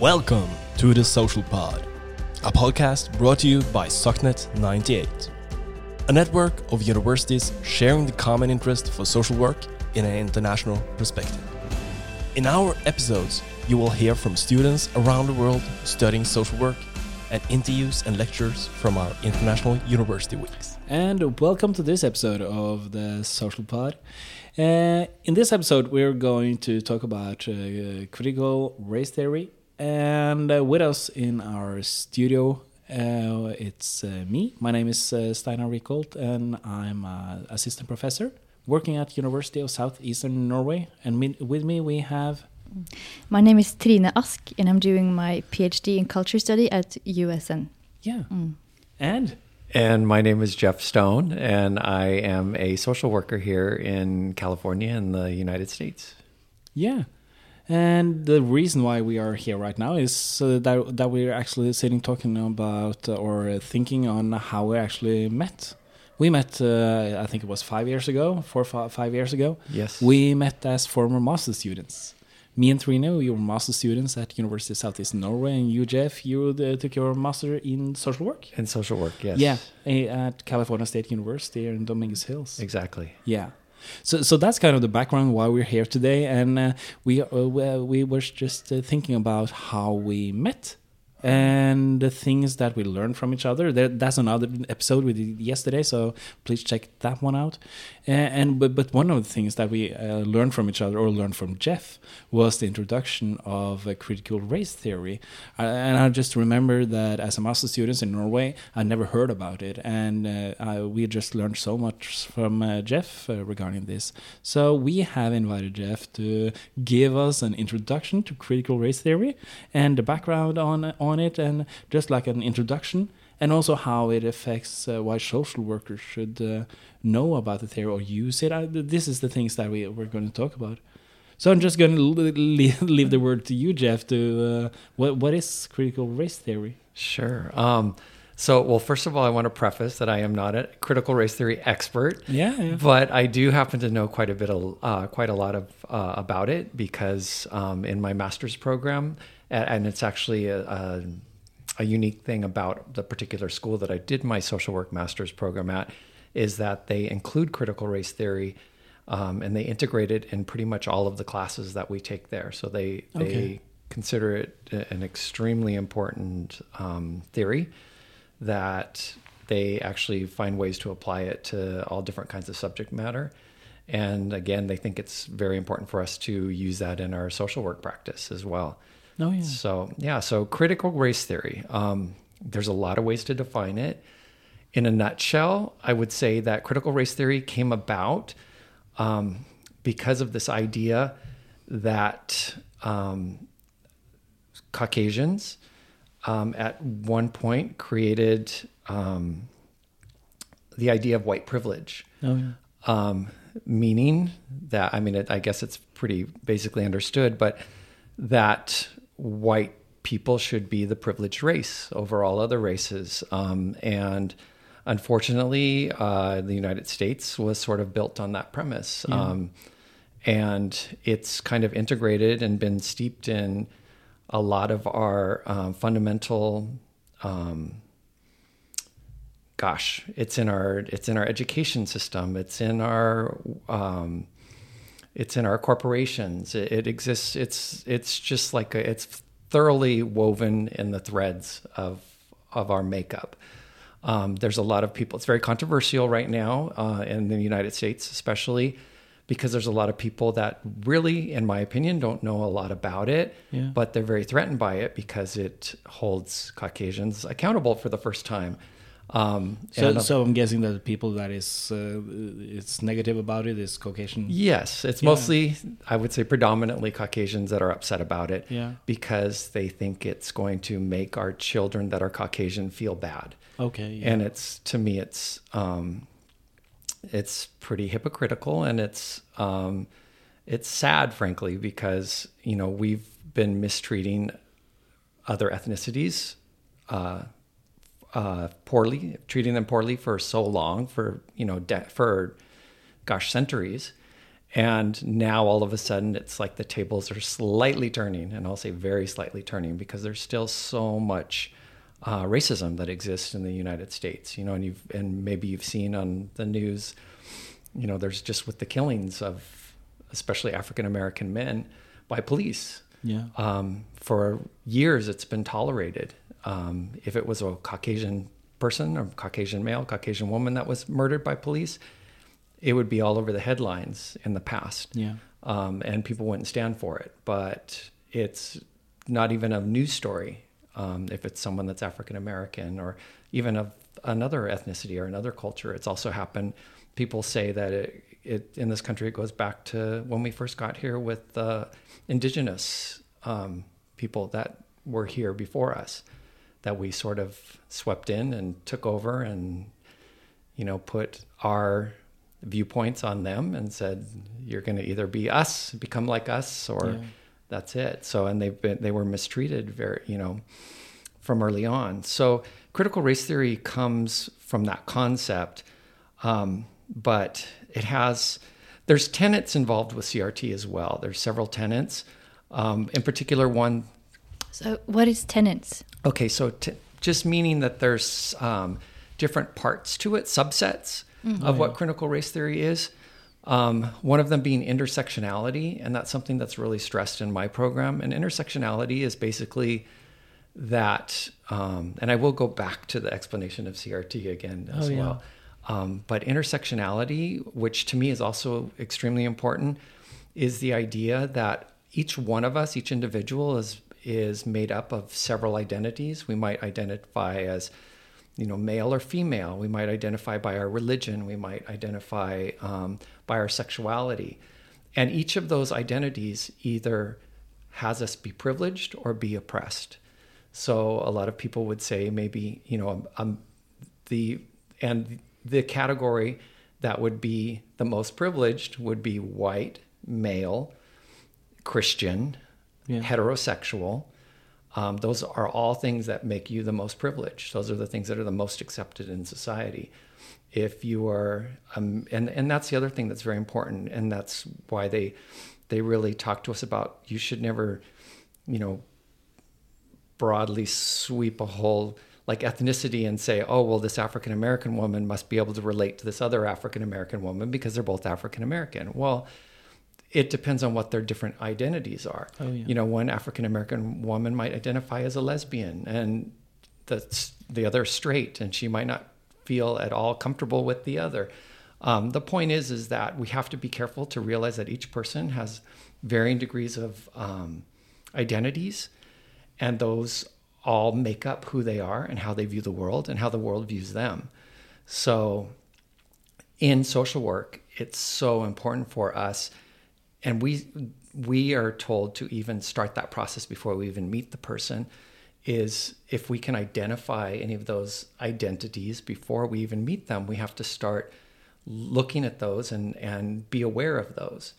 Welcome to the Social Pod, a podcast brought to you by SocNet 98, a network of universities sharing the common interest for social work in an international perspective. In our episodes, you will hear from students around the world studying social work and interviews and lectures from our international university weeks. And welcome to this episode of the Social Pod. Uh, in this episode, we're going to talk about uh, critical race theory. And uh, with us in our studio, uh, it's uh, me. My name is uh, Steinar Vikholt, and I'm an assistant professor working at University of Southeastern Norway. And me, with me, we have My name is Trine Ask, and I'm doing my PhD in culture study at USN. yeah, and And my name is Jeff Stone, and I am a social worker here in California in the United States. Yeah. And the reason why we are here right now is uh, that, that we're actually sitting talking about uh, or thinking on how we actually met. We met, uh, I think it was five years ago, four fi- five years ago. Yes. We met as former master students. Me and Trine, we were master students at University of Southeast Norway, and you, Jeff, you uh, took your master in social work. In social work, yes. Yeah, at California State University in Dominguez Hills. Exactly. Yeah. So, so that's kind of the background why we're here today, and uh, we uh, we- we were just uh, thinking about how we met and the things that we learned from each other. There, that's another episode we did yesterday, so please check that one out. Uh, and but but one of the things that we uh, learned from each other or learned from Jeff was the introduction of critical race theory. Uh, and I just remember that as a master student in Norway, I never heard about it, and uh, I, we just learned so much from uh, Jeff uh, regarding this. So we have invited Jeff to give us an introduction to critical race theory and the background on on it, and just like an introduction, and also how it affects uh, why social workers should uh, know about the theory or use it. I, this is the things that we we're going to talk about. So I'm just going to leave, the word to you, Jeff. To uh, what what is critical race theory? Sure. Um, so, well, first of all, I want to preface that I am not a critical race theory expert. Yeah, yeah. But I do happen to know quite a bit, of, uh, quite a lot of uh, about it because um, in my master's program, and it's actually a, a, a unique thing about the particular school that I did my social work master's program at, is that they include critical race theory, um, and they integrate it in pretty much all of the classes that we take there. So they they Okay. consider it an extremely important um, theory that they actually find ways to apply it to all different kinds of subject matter. And again, they think it's very important for us to use that in our social work practice as well. Oh yeah. So, yeah, so critical race theory. Um, there's a lot of ways to define it. In a nutshell, I would say that critical race theory came about um, because of this idea that um, Caucasians um, at one point created um, the idea of white privilege Oh yeah. um, meaning that I mean, it, I guess it's pretty basically understood, but that white people should be the privileged race over all other races. Um, and unfortunately, uh, the United States was sort of built on that premise. Um, and it's kind of integrated and been steeped in a lot of our um, fundamental um, gosh, it's in our it's in our education system. It's in our um, it's in our corporations. It, it exists. It's it's just like a, it's thoroughly woven in the threads of of our makeup. Um, there's a lot of people. It's very controversial right now uh, in the United States, especially because there's a lot of people that really, in my opinion, don't know a lot about it, Yeah. but they're very threatened by it because it holds Caucasians accountable for the first time. Um, So, so I'm guessing that the people that is uh, it's negative about it is Caucasian. Yes, it's Yeah. mostly, I would say, predominantly Caucasians that are upset about it Yeah. because they think it's going to make our children that are Caucasian feel bad. Okay. Yeah. And it's to me, it's um, it's pretty hypocritical, and it's um, it's sad, frankly, because you know we've been mistreating other ethnicities uh, uh, poorly, treating them poorly for so long, for you know, de- for gosh, centuries, And now all of a sudden, it's like the tables are slightly turning, and I'll say very slightly turning because there's still so much uh, racism that exists in the United States. You know, and you've and maybe you've seen on the news, you know, there's just with the killings of especially African American men by police. Yeah. Um, for years, it's been tolerated. Um, if it was a Caucasian person or Caucasian male, Caucasian woman that was murdered by police, it would be all over the headlines in the past. Yeah. Um, and people wouldn't stand for it. But it's not even a news story um, if it's someone that's African American or even of another ethnicity or another culture. It's also happened. People say that it, it in this country it goes back to when we first got here with uh, indigenous um, people that were here before us that we sort of swept in and took over and you know put our viewpoints on them and said you're going to either be us become like us or Yeah. that's it so and they've been they were mistreated very you know from early on so critical race theory comes from that concept um, but it has there's tenants involved with crt as well there's several tenants. um, in particular one So, what is tenants? Okay, so t- just meaning that there's um, different parts to it, subsets of what critical race theory is. Um, one of them being intersectionality, and that's something that's really stressed in my program. And intersectionality is basically that, um, and I will go back to the explanation of CRT again as Oh, yeah. well. Um, but intersectionality, which to me is also extremely important, is the idea that each one of us, each individual, is is made up of several identities. We might identify as, you know, male or female. We might identify by our religion. We might identify um, by our sexuality, and each of those identities either has us be privileged or be oppressed. So a lot of people would say maybe you know um, the and the category that would be the most privileged would be white, male, Christian, Yeah. heterosexual. Um, those are all things that make you the most privileged. Those are the things that are the most accepted in society. If you are, um, and and that's the other thing that's very important, and that's why they they really talk to us about you should never, you know, broadly sweep a whole like ethnicity and say, oh, well, this African American woman must be able to relate to this other African American woman because they're both African American. Well, it depends on what their different identities are. Oh, yeah. You know, one African American woman might identify as a lesbian and the, the other straight, and she might not feel at all comfortable with the other. Um, the point is, is that we have to be careful to realize that each person has varying degrees of um, identities, and those all make up who they are and how they view the world and how the world views them. So, in social work, it's so important for us, and we we are told to even start that process before we even meet the person. Is if we can identify any of those identities before we even meet them, we have to start looking at those and and be aware of those.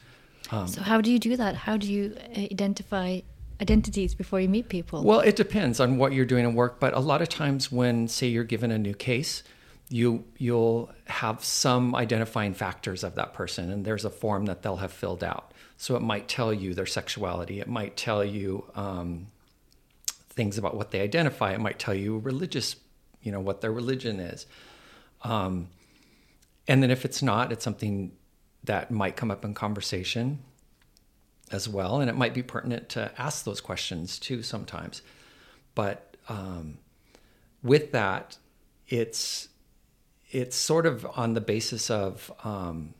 Um, so, how do you do that? How do you identify identities before you meet people? Well, it depends on what you're doing in work, but a lot of times when say you're given a new case, you you'll have some identifying factors of that person and there's a form that they'll have filled out. So it might tell you their sexuality, it might tell you um, things about what they identify, it might tell you religious, you know, what their religion is. Um, and then if it's not, it's something that might come up in conversation as well, and it might be pertinent to ask those questions too sometimes. But um, with that, it's it's sort of on the basis of um,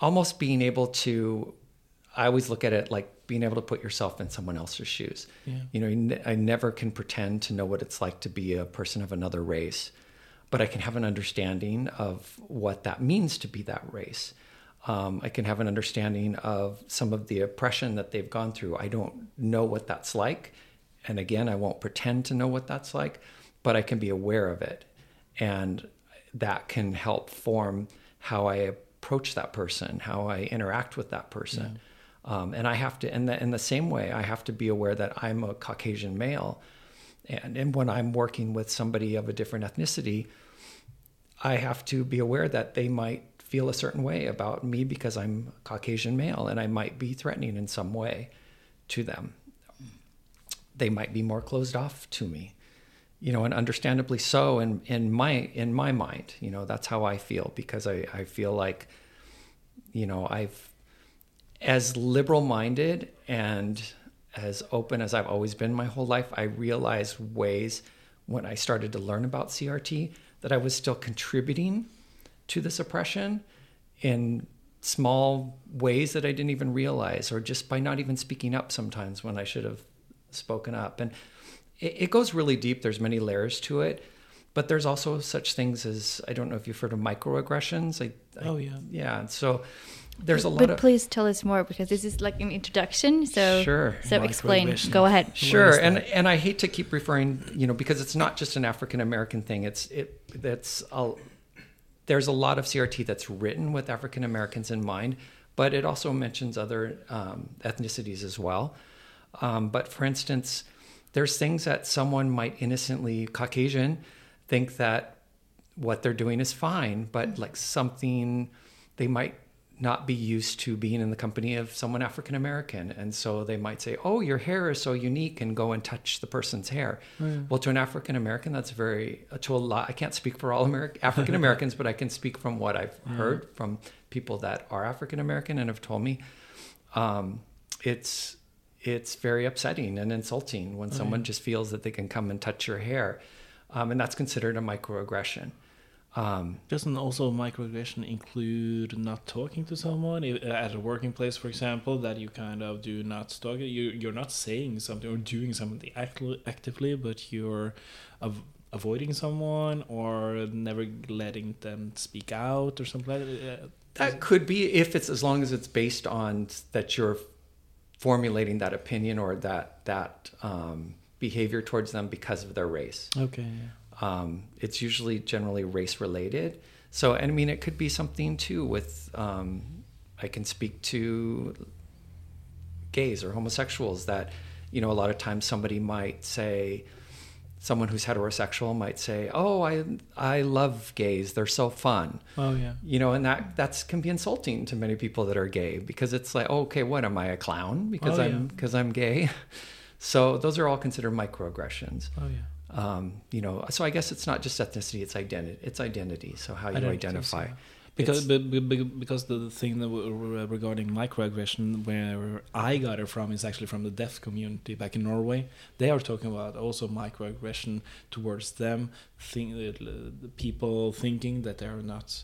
almost being able to. I always look at it like being able to put yourself in someone else's shoes. Yeah. You know, I never can pretend to know what it's like to be a person of another race, but I can have an understanding of what that means to be that race. Um, I can have an understanding of some of the oppression that they've gone through. I don't know what that's like. And again, I won't pretend to know what that's like, but I can be aware of it. And that can help form how I approach that person, how I interact with that person. Um, and I have to, in the, in the same way, I have to be aware that I'm a Caucasian male. And, and when I'm working with somebody of a different ethnicity, I have to be aware that they might feel a certain way about me because I'm Caucasian male and I might be threatening in some way to them. They might be more closed off to me, you know, and understandably so. In in my in my mind, you know, that's how I feel because I I feel like, you know, I've as liberal minded and as open as I've always been my whole life, I realized ways when I started to learn about CRT that I was still contributing to this oppression in small ways that I didn't even realize, or just by not even speaking up sometimes when I should have spoken up. And it, it goes really deep. There's many layers to it. But there's also such things as I don't know if you've heard of microaggressions. I, I, Oh, yeah. yeah. So there's a lot but of please tell us more because this is like an introduction. So Sure. So explain. Go ahead. Sure, and that? and I hate to keep referring, you know, because it's not just an African American thing. It's it that's a, there's a lot of CRT that's written with African Americans in mind, but it also mentions other um, ethnicities as well. Um, but for instance, there's things that someone might innocently Caucasian think that what they're doing is fine, but like something they might not be used to being in the company of someone African American. And so they might say, Oh, your hair is so unique, and go and touch the person's hair. Well, to an African American, that's very, uh, to a lot, I can't speak for all Ameri- African Americans, but I can speak from what I've heard from people that are African American and have told me. Um, it's, it's very upsetting and insulting when someone just feels that they can come and touch your hair. Um, and that's considered a microaggression. Um, Doesn't also microaggression include not talking to someone at a working place, for example, that you kind of do not talk? You you're not saying something or doing something actively, actively but you're av- avoiding someone or never letting them speak out or something like that. Uh, That could be if it's as long as it's based on that you're formulating that opinion or that that um, behavior towards them because of their race. Okay. Um, it's usually generally race related. So, I mean, it could be something too with um, I can speak to gays or homosexuals that you know a lot of times somebody might say someone who's heterosexual might say oh i i love gays they're so fun Oh yeah. you know and that that's can be insulting to many people that are gay because it's like oh, okay what am i a clown because Oh, i'm yeah. because i'm gay so those are all considered microaggressions Oh yeah. Um, you know so i guess it's not just ethnicity it's identity it's identity so how you Identities, identify yeah. Because It's- be- be- because the thing w- regarding microaggression, where I got it from, is actually from the deaf community back in Norway. They are talking about also microaggression towards them, think uh, the people thinking that they're not.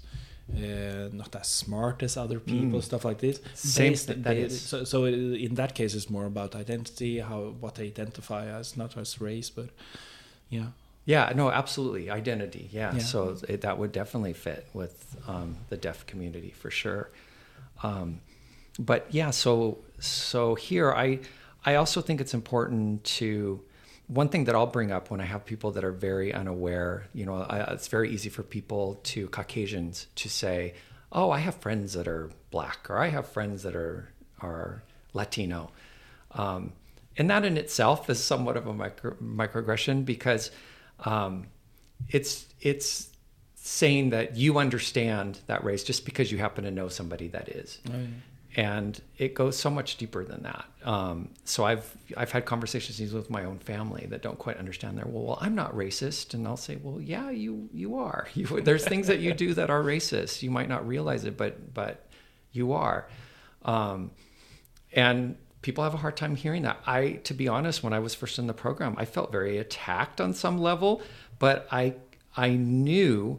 Uh, not as smart as other people, Mm. stuff like this. Same thing, that they- is. So, so in that case, it's more about identity, how what they identify as, not as race, but yeah. Yeah, no, absolutely. Identity. Yeah. Yeah. So it, that would definitely fit with um, the deaf community for sure. Um, but yeah, so so here I I also think it's important to one thing that I'll bring up when I have people that are very unaware. You know, I, it's very easy for people to Caucasians to say, "Oh, I have friends that are black," or "I have friends that are are Latino." Um, and that in itself is somewhat of a micro, microaggression because um, it's it's saying that you understand that race just because you happen to know somebody that is, and it goes so much deeper than that. Um, so I've I've had conversations with my own family that don't quite understand. There, well, well, I'm not racist, and I'll say, well, yeah, you you are. You, there's things that you do that are racist. You might not realize it, but but you are. Um, and people have a hard time hearing that i to be honest when i was first in the program i felt very attacked on some level but i i knew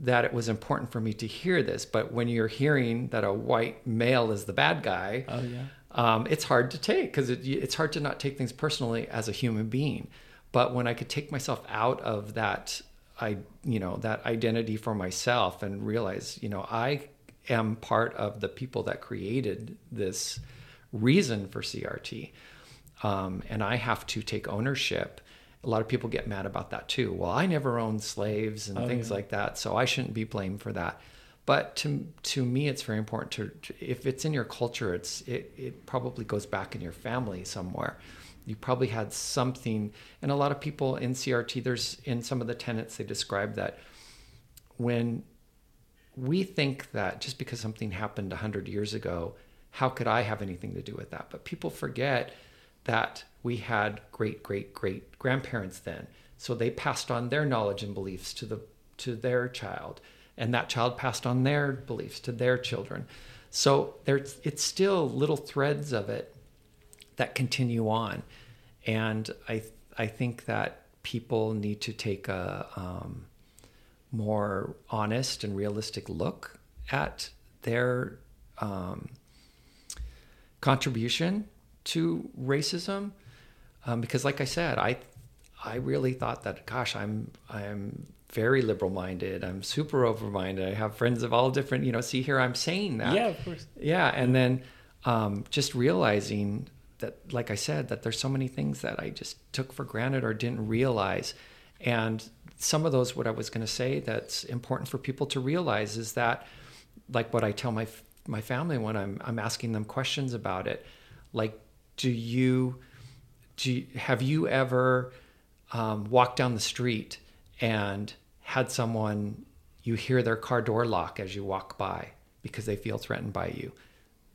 that it was important for me to hear this but when you're hearing that a white male is the bad guy Oh yeah. um, it's hard to take because it, it's hard to not take things personally as a human being. But when I could take myself out of that, I you know that identity for myself and realize you know I am part of the people that created this reason for CRT, um, and I have to take ownership. A lot of people get mad about that too. Well, I never owned slaves and Oh, things yeah. like that, so I shouldn't be blamed for that. But to to me, it's very important to, to if it's in your culture, it's it it probably goes back in your family somewhere. You probably had something, and a lot of people in CRT, there's in some of the tenets they describe that when we think that just because something happened 100 years ago, how could I have anything to do with that? But people forget that we had great great great grandparents then. So they passed on their knowledge and beliefs to the to their child and that child passed on their beliefs to their children. So there's it's still little threads of it that continue on, and I I think that people need to take a um, more honest and realistic look at their um, contribution to racism, um, because like I said, I I really thought that gosh, I'm I'm very liberal minded. I'm super over minded. I have friends of all different, you know, see here I'm saying that. Yeah, of course. Yeah. And then um, just realizing that, like I said, that there's so many things that I just took for granted or didn't realize. And some of those, what I was going to say that's important for people to realize is that, like what I tell my, my family when I'm, I'm asking them questions about it, like, do you, do you, have you ever um, walked down the street and had someone you hear their car door lock as you walk by because they feel threatened by you?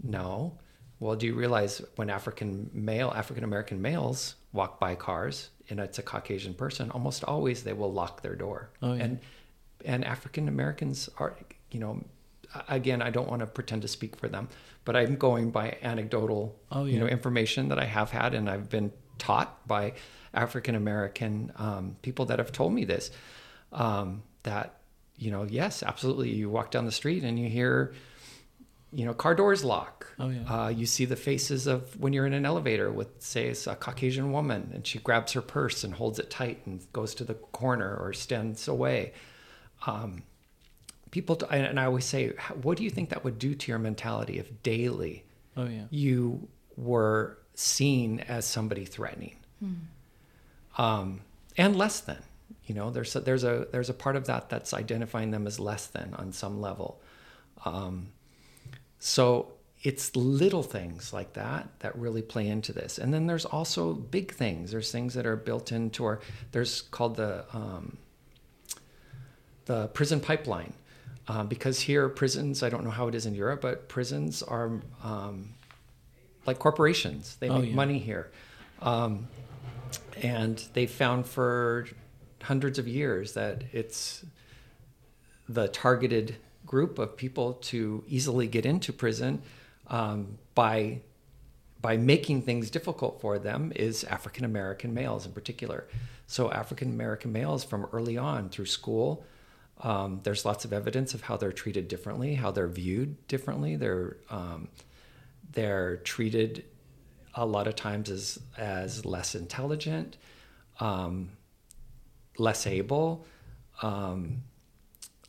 No. Well do you realize when african male african american males walk by cars and it's a caucasian person almost always they will lock their door. Oh, yeah. and and african americans are you know again i don't want to pretend to speak for them but i'm going by anecdotal Oh, you know information that i have had and i've been taught by african american um, people that have told me this um, that you know yes absolutely you walk down the street and you hear you know car doors lock. Oh, yeah. uh, you see the faces of when you're in an elevator with say it's a caucasian woman and she grabs her purse and holds it tight and goes to the corner or stands away. Um, people and i always say what do you think that would do to your mentality if daily Oh yeah. you were seen as somebody threatening? Um, and less than you know there's a, there's a there's a part of that that's identifying them as less than on some level. Um, so it's little things like that that really play into this. And then there's also big things. There's things that are built into our there's called the um, the prison pipeline uh, because here prisons i don't know how it is in europe but prisons are um, like corporations they Oh, make yeah. money here um, and they found for hundreds of years that it's the targeted group of people to easily get into prison um, by by making things difficult for them is African American males in particular. So African American males from early on through school, um, there's lots of evidence of how they're treated differently, how they're viewed differently. They're um, they're treated a lot of times as as less intelligent, um, less able, um,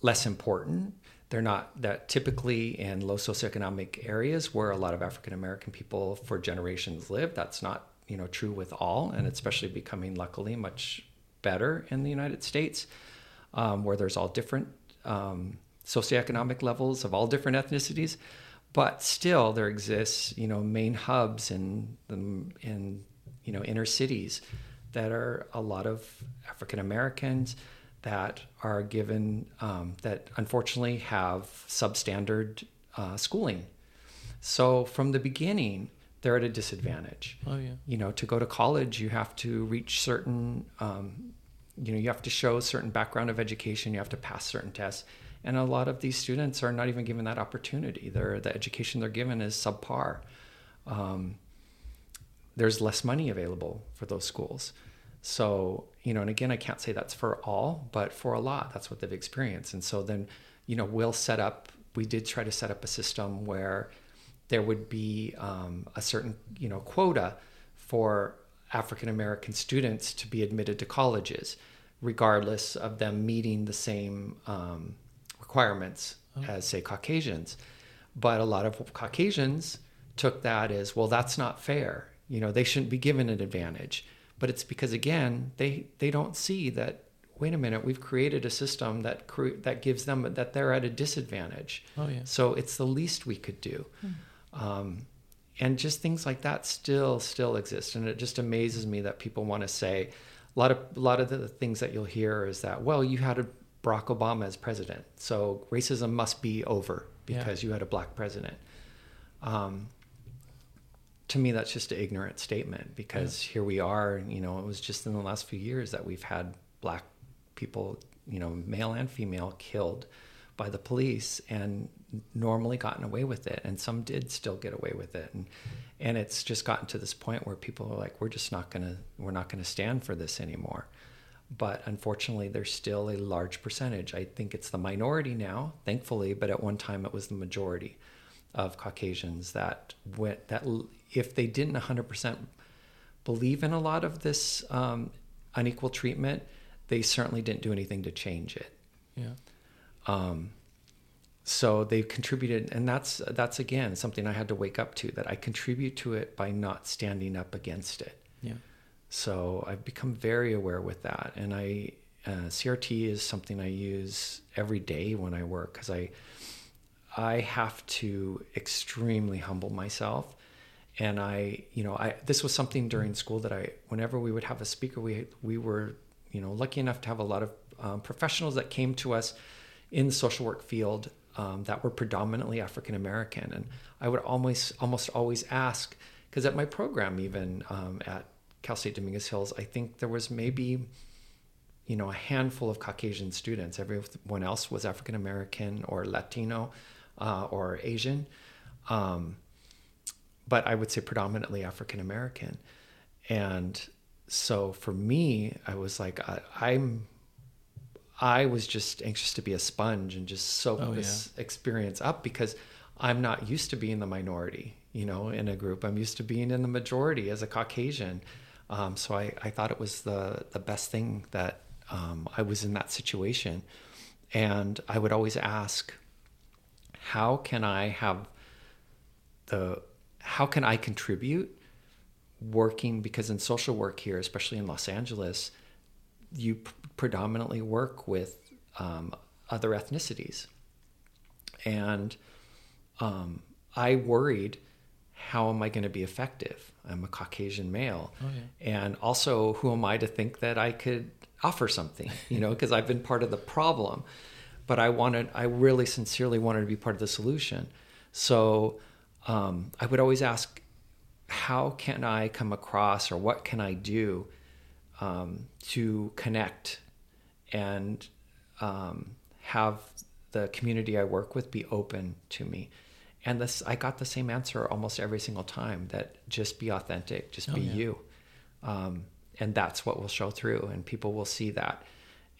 less important. They're not that typically in low socioeconomic areas where a lot of African American people for generations live. That's not you know true with all, and it's especially becoming luckily much better in the United States, um, where there's all different um, socioeconomic levels of all different ethnicities. But still, there exists you know main hubs in the in you know inner cities that are a lot of African Americans that are given um, that unfortunately have substandard uh, schooling. So from the beginning, they're at a disadvantage. Oh yeah. You know, to go to college, you have to reach certain, um, you know, you have to show a certain background of education. You have to pass certain tests, and a lot of these students are not even given that opportunity. They're, the education they're given is subpar. Um, there's less money available for those schools. So, you know, and again, I can't say that's for all, but for a lot, that's what they've experienced. And so then, you know, we'll set up, we did try to set up a system where there would be um, a certain, you know, quota for African American students to be admitted to colleges, regardless of them meeting the same um, requirements as, say, Caucasians. But a lot of Caucasians took that as, well, that's not fair. You know, they shouldn't be given an advantage. But it's because, again, they, they don't see that, wait a minute, we've created a system that, cre- that gives them, that they're at a disadvantage. Oh yeah. So it's the least we could do. Um, and just things like that still still exist and it just amazes me that people want to say a lot of a lot of the things that you'll hear is that well you had a Barack Obama as president. So racism must be over because you had a black president. Um, to me, that's just an ignorant statement because here we are. You know, it was just in the last few years that we've had black people, you know, male and female, killed by the police and normally gotten away with it and some did still get away with it. And and it's just gotten to this point where people are like we're just not going to we're not going to stand for this anymore. But unfortunately there's still a large percentage. I think it's the minority now thankfully but at one time it was the majority of caucasians that went that if they didn't 100% believe in a lot of this um, unequal treatment they certainly didn't do anything to change it. Yeah. um, so they've contributed and that's that's again something i had to wake up to that i contribute to it by not standing up against it. Yeah. so i've become very aware with that. And i uh, crt is something i use every day when i work because i i have to extremely humble myself. And i you know i this was something during school that i whenever we would have a speaker we we were you know lucky enough to have a lot of um, professionals that came to us in the social work field um, that were predominantly African American, and I would almost almost always ask because at my program, even um, at Cal State Dominguez Hills, I think there was maybe you know a handful of Caucasian students. Everyone else was African American or Latino uh, or Asian, um, but I would say predominantly African American, and so for me, I was like, I, I'm I was just anxious to be a sponge and just soak Oh, this experience up because I'm not used to being the minority, you know, in a group. I'm used to being in the majority as a Caucasian. Um, so I, I thought it was the, the best thing that um, I was in that situation. And I would always ask, how can I have the, how can I contribute working? Because in social work here, especially in Los Angeles, you predominantly work with um, other ethnicities. And um, I worried, how am I going to be effective? I'm a Caucasian male. Oh, And also, who am I to think that I could offer something, you know, because I've been part of the problem. But I wanted, I really sincerely wanted to be part of the solution. So um, I would always ask, how can I come across or what can I do um, to connect and um, have the community I work with be open to me. And this, I got the same answer almost every single time that just be authentic, just Oh, be yeah. you. Um, and that's what will show through, and people will see that.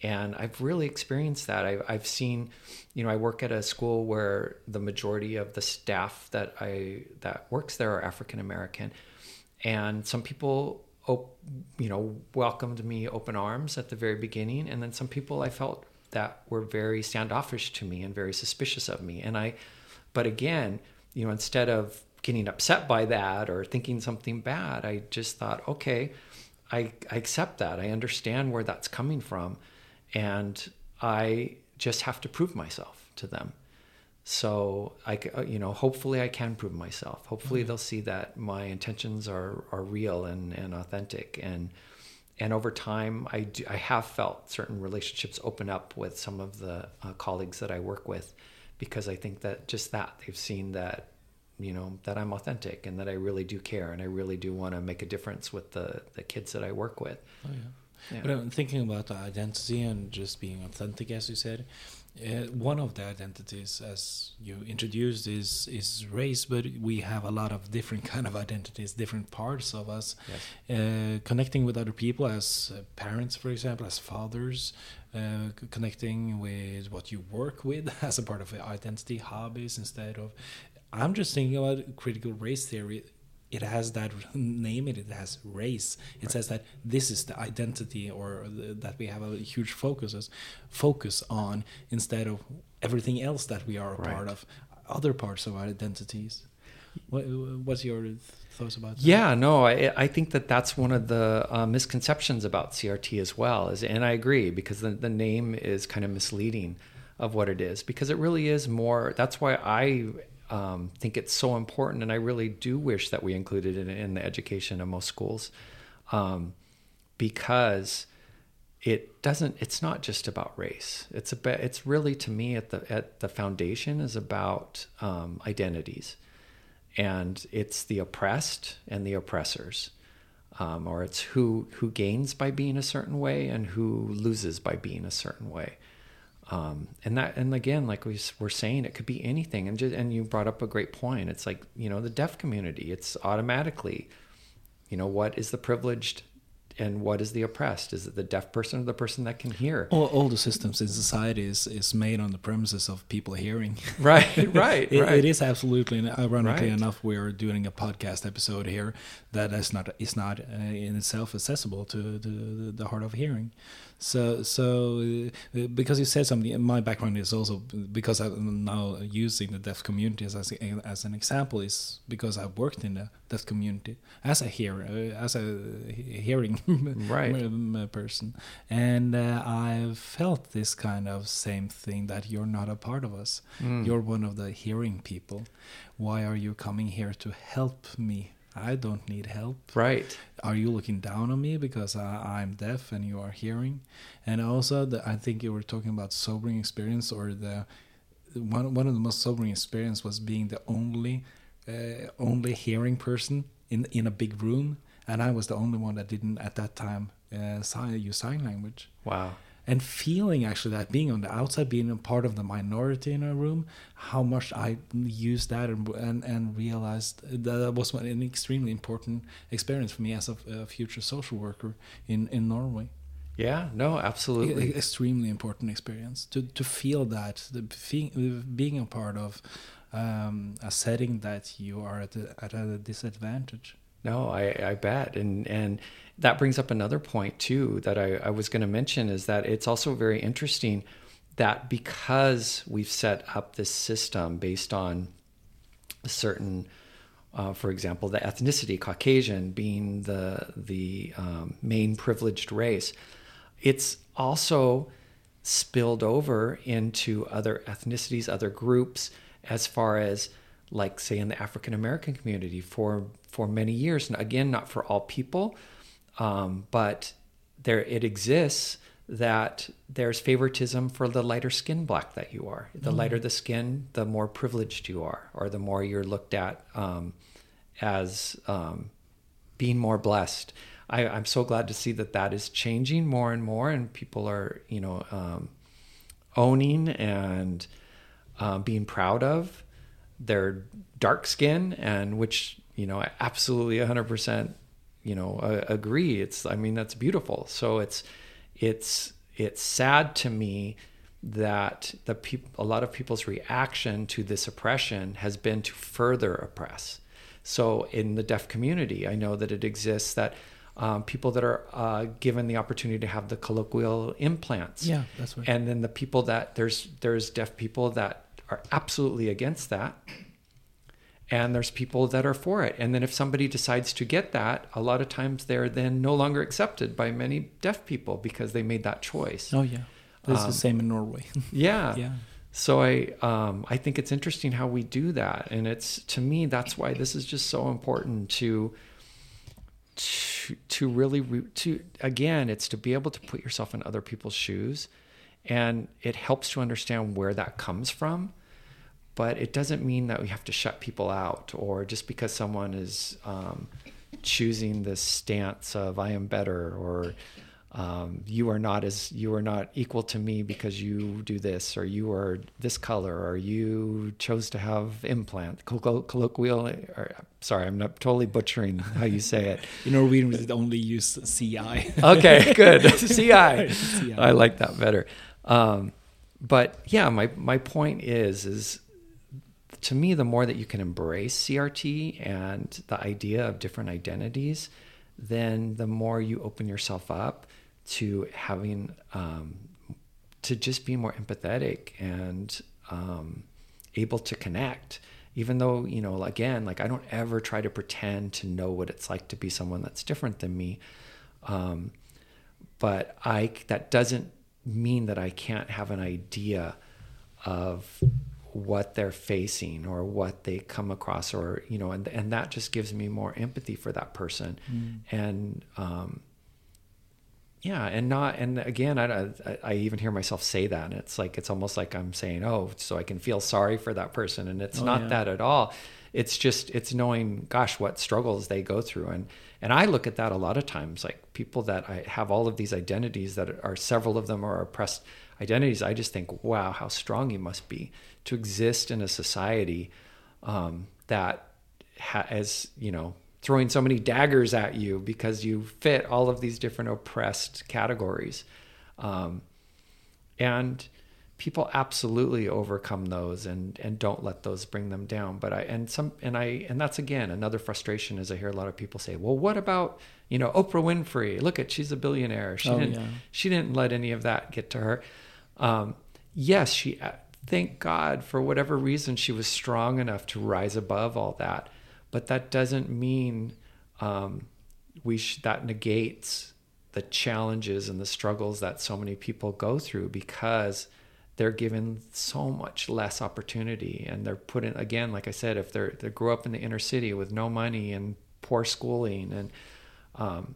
And I've really experienced that. I, I've seen, you know, I work at a school where the majority of the staff that I that works there are African American, and some people op- you know welcomed me open arms at the very beginning. And then some people i felt that were very standoffish to me and very suspicious of me. And i but again you know instead of getting upset by that or thinking something bad i just thought okay i, I accept that. I understand where that's coming from. And i just have to prove myself to them so I, uh, you know, hopefully I can prove myself. Hopefully they'll see that my intentions are are real and and authentic. And and over time, I do, I have felt certain relationships open up with some of the uh, colleagues that I work with, because I think that just that they've seen that, you know, that I'm authentic and that I really do care and I really do want to make a difference with the the kids that I work with. Oh yeah. Yeah. But I'm thinking about identity and just being authentic, as you said. Uh, one of the identities, as you introduced, is is race. But we have a lot of different kind of identities, different parts of us. Uh, connecting with other people as uh, parents, for example, as fathers, uh, connecting with what you work with as a part of your identity, hobbies, instead of. I'm just thinking about critical race theory. It has that name. It, it has race. It says that this is the identity, or the, that we have a huge focus focus on instead of everything else that we are a part of, other parts of our identities. What, what's your thoughts about? that? Yeah, no, I, I think that that's one of the uh, misconceptions about CRT as well. Is and I agree because the, the name is kind of misleading of what it is because it really is more. That's why I um, think it's so important, and I really do wish that we included it in, the education of most schools, um, because it doesn't it's not just about race. It's about it's really to me at the at the foundation is about um, identities. And it's the oppressed and the oppressors um, or it's who who gains by being a certain way and who loses by being a certain way um, and that and again like we were saying it could be anything and just, and you brought up a great point it's like you know the deaf community it's automatically you know what is the privileged and what is the oppressed? Is it the deaf person or the person that can hear? All, all the systems in society is, is made on the premises of people hearing. Right, right, it, right. It is absolutely, and ironically Right. enough, we are doing a podcast episode here that is not is not uh, in itself accessible to, to the, the hard of hearing. So, so uh, because you said something, my background is also because I'm now using the deaf community as as, an example is because I've worked in the deaf community as a hearer, uh, as a hearing Right. um, person, and uh, I've felt this kind of same thing that you're not a part of us. Mm. You're one of the hearing people. Why are you coming here to help me? I don't need help. Right. Are you looking down on me because I, I'm deaf and you are hearing? And also, the, I think you were talking about sobering experience, or the one one of the most sobering experience was being the only uh, only hearing person in in a big room, and I was the only one that didn't at that time uh, sign, use sign language Wow. And feeling actually that being on the outside, being a part of the minority in a room, how much I used that and and, and realized that that was an extremely important experience for me as a, a future social worker in in Norway. Yeah. No. E- Absolutely. extremely important experience to to feel that the fe- being a part of um, a setting that you are at a, at a disadvantage. No, I, I bet. And and that brings up another point too that I, I was going to mention is that it's also very interesting that because we've set up this system based on a certain uh, for example, the ethnicity Caucasian being the the um, main privileged race, it's also spilled over into other ethnicities, other groups, as far as like say in the African American community for for many years. And again, not for all people, um, but there it exists that there's favoritism for the lighter skin black that you are. The lighter the skin, the more privileged you are, or the more you're looked at um, as um, being more blessed. I, I'm so glad to see that that is changing more and more, and people are, you know, um, owning and uh, being proud of their dark skin, and which you know, I absolutely 100%, you know, uh, agree. It's, I mean, that's beautiful. So it's, it's, it's sad to me that the peop- a lot of people's reaction to this oppression has been to further oppress. So in the deaf community, I know that it exists that um, people that are uh, given the opportunity to have the colloquial implants, Yeah, that's right. and then the people that there's there's deaf people that are absolutely against that, and there's people that are for it. And then if somebody decides to get that, a lot of times they're then no longer accepted by many deaf people because they made that choice. Oh yeah, it's Um, the same in Norway. Yeah. yeah. So I um, I think it's interesting how we do that, and it's to me that's why this is just so important to to, to really re- to again it's to be able to put yourself in other people's shoes, and it helps to understand where that comes from, but it doesn't mean that we have to shut people out or just because someone is um, choosing this stance of I am better or um, you are not as you are not equal to me because you do this or you are this color or you chose to have implant. Collo- colloquial or sorry i'm not totally butchering how you say it. In Norwegian, we only use CI. okay good. Ci CI. i like that better um, but yeah my my point is is to me the more that you can embrace crt and the idea of different identities then the more you open yourself up to having um, to just be more empathetic and um, able to connect. Even though you know again like i don't ever try to pretend to know what it's like to be someone that's different than me. Um, but i that doesn't mean that i can't have an idea of what they're facing or what they come across or you know and and that just gives me more empathy for that person. And um yeah and not and again I, I, I even hear myself say that and it's like it's almost like i'm saying oh so i can feel sorry for that person and it's Oh, not yeah. that at all. It's just it's knowing gosh what struggles they go through and and i look at that a lot of times like people that i have all of these identities that are several of them are oppressed identities. I just think wow how strong you must be to exist in a society um, that ha- as you know throwing so many daggers at you because you fit all of these different oppressed categories. Um, and people absolutely overcome those and and don't let those bring them down. But i and some and i and that's again another frustration is i hear a lot of people say well what about you know oprah winfrey? Look at she's a billionaire. She Oh, didn't yeah. she didn't let any of that get to her. Um, yes she uh, thank god for whatever reason she was strong enough to rise above all that. But that doesn't mean um, we sh- that negates the challenges and the struggles that so many people go through because they're given so much less opportunity and they're put in again like i said if they're they grow up in the inner city with no money and poor schooling and um,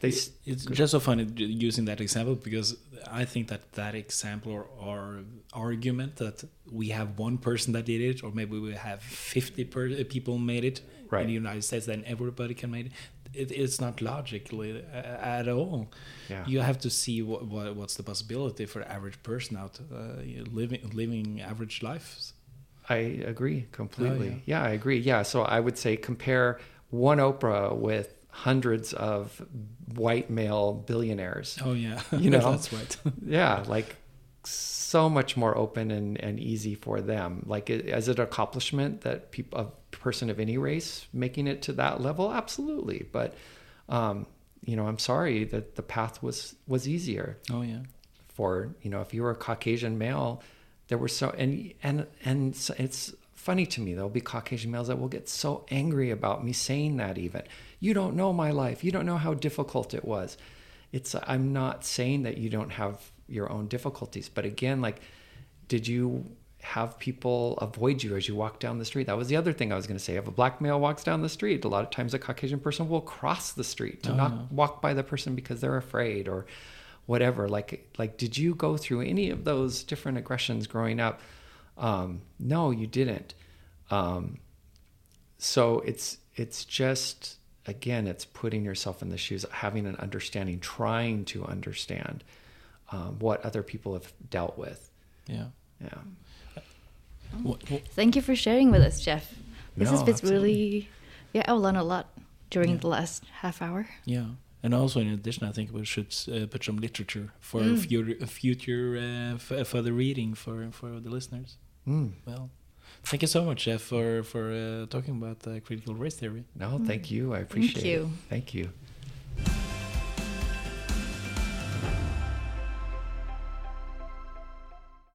they It's just so funny using that example because I think that that example or, or argument that we have one person that did it, or maybe we have 50 per- uh, people made it Right. in the United States, then everybody can make it. It it's not logically uh, at all. Yeah. You have to see what, what what's the possibility for average person out uh, living living average lives. I agree completely. Oh, yeah. I agree. Yeah. So I would say compare one Oprah with hundreds of white male billionaires. Oh yeah, You know? that's right. Yeah. Like so much more open and, and easy for them. Like, i- as an accomplishment that people, a person of any race making it to that level? Absolutely. But, um, you know, I'm sorry that the path was, was easier oh yeah. for you know if you were a caucasian male there were so and and and so it's funny to me there'll be caucasian males that will get so angry about me saying that even you don't know my life you don't know how difficult it was it's i'm not saying that you don't have your own difficulties but again like did you have people avoid you as you walk down the street. That was the other thing i was going to say. If a black male walks down the street a lot of times a caucasian person will cross the street to Oh, not walk by the person because they're afraid or whatever. Like like did you go through any of those different aggressions growing up? Um, no you didn't. Um, so it's it's just again it's putting yourself in the shoes having an understanding trying to understand um, what other people have dealt with. Yeah. yeah What, what, Thank you for sharing with us, Jeff. This No, has been absolutely. really, yeah, I learned a lot during Yeah. the last half hour. Yeah, and also in addition, I think we should uh, put some literature for Mm. future future uh, f- further reading for for the listeners. Mm. Well, thank you so much, Jeff, for for uh, talking about uh, critical race theory. no thank you i appreciate thank you. it thank you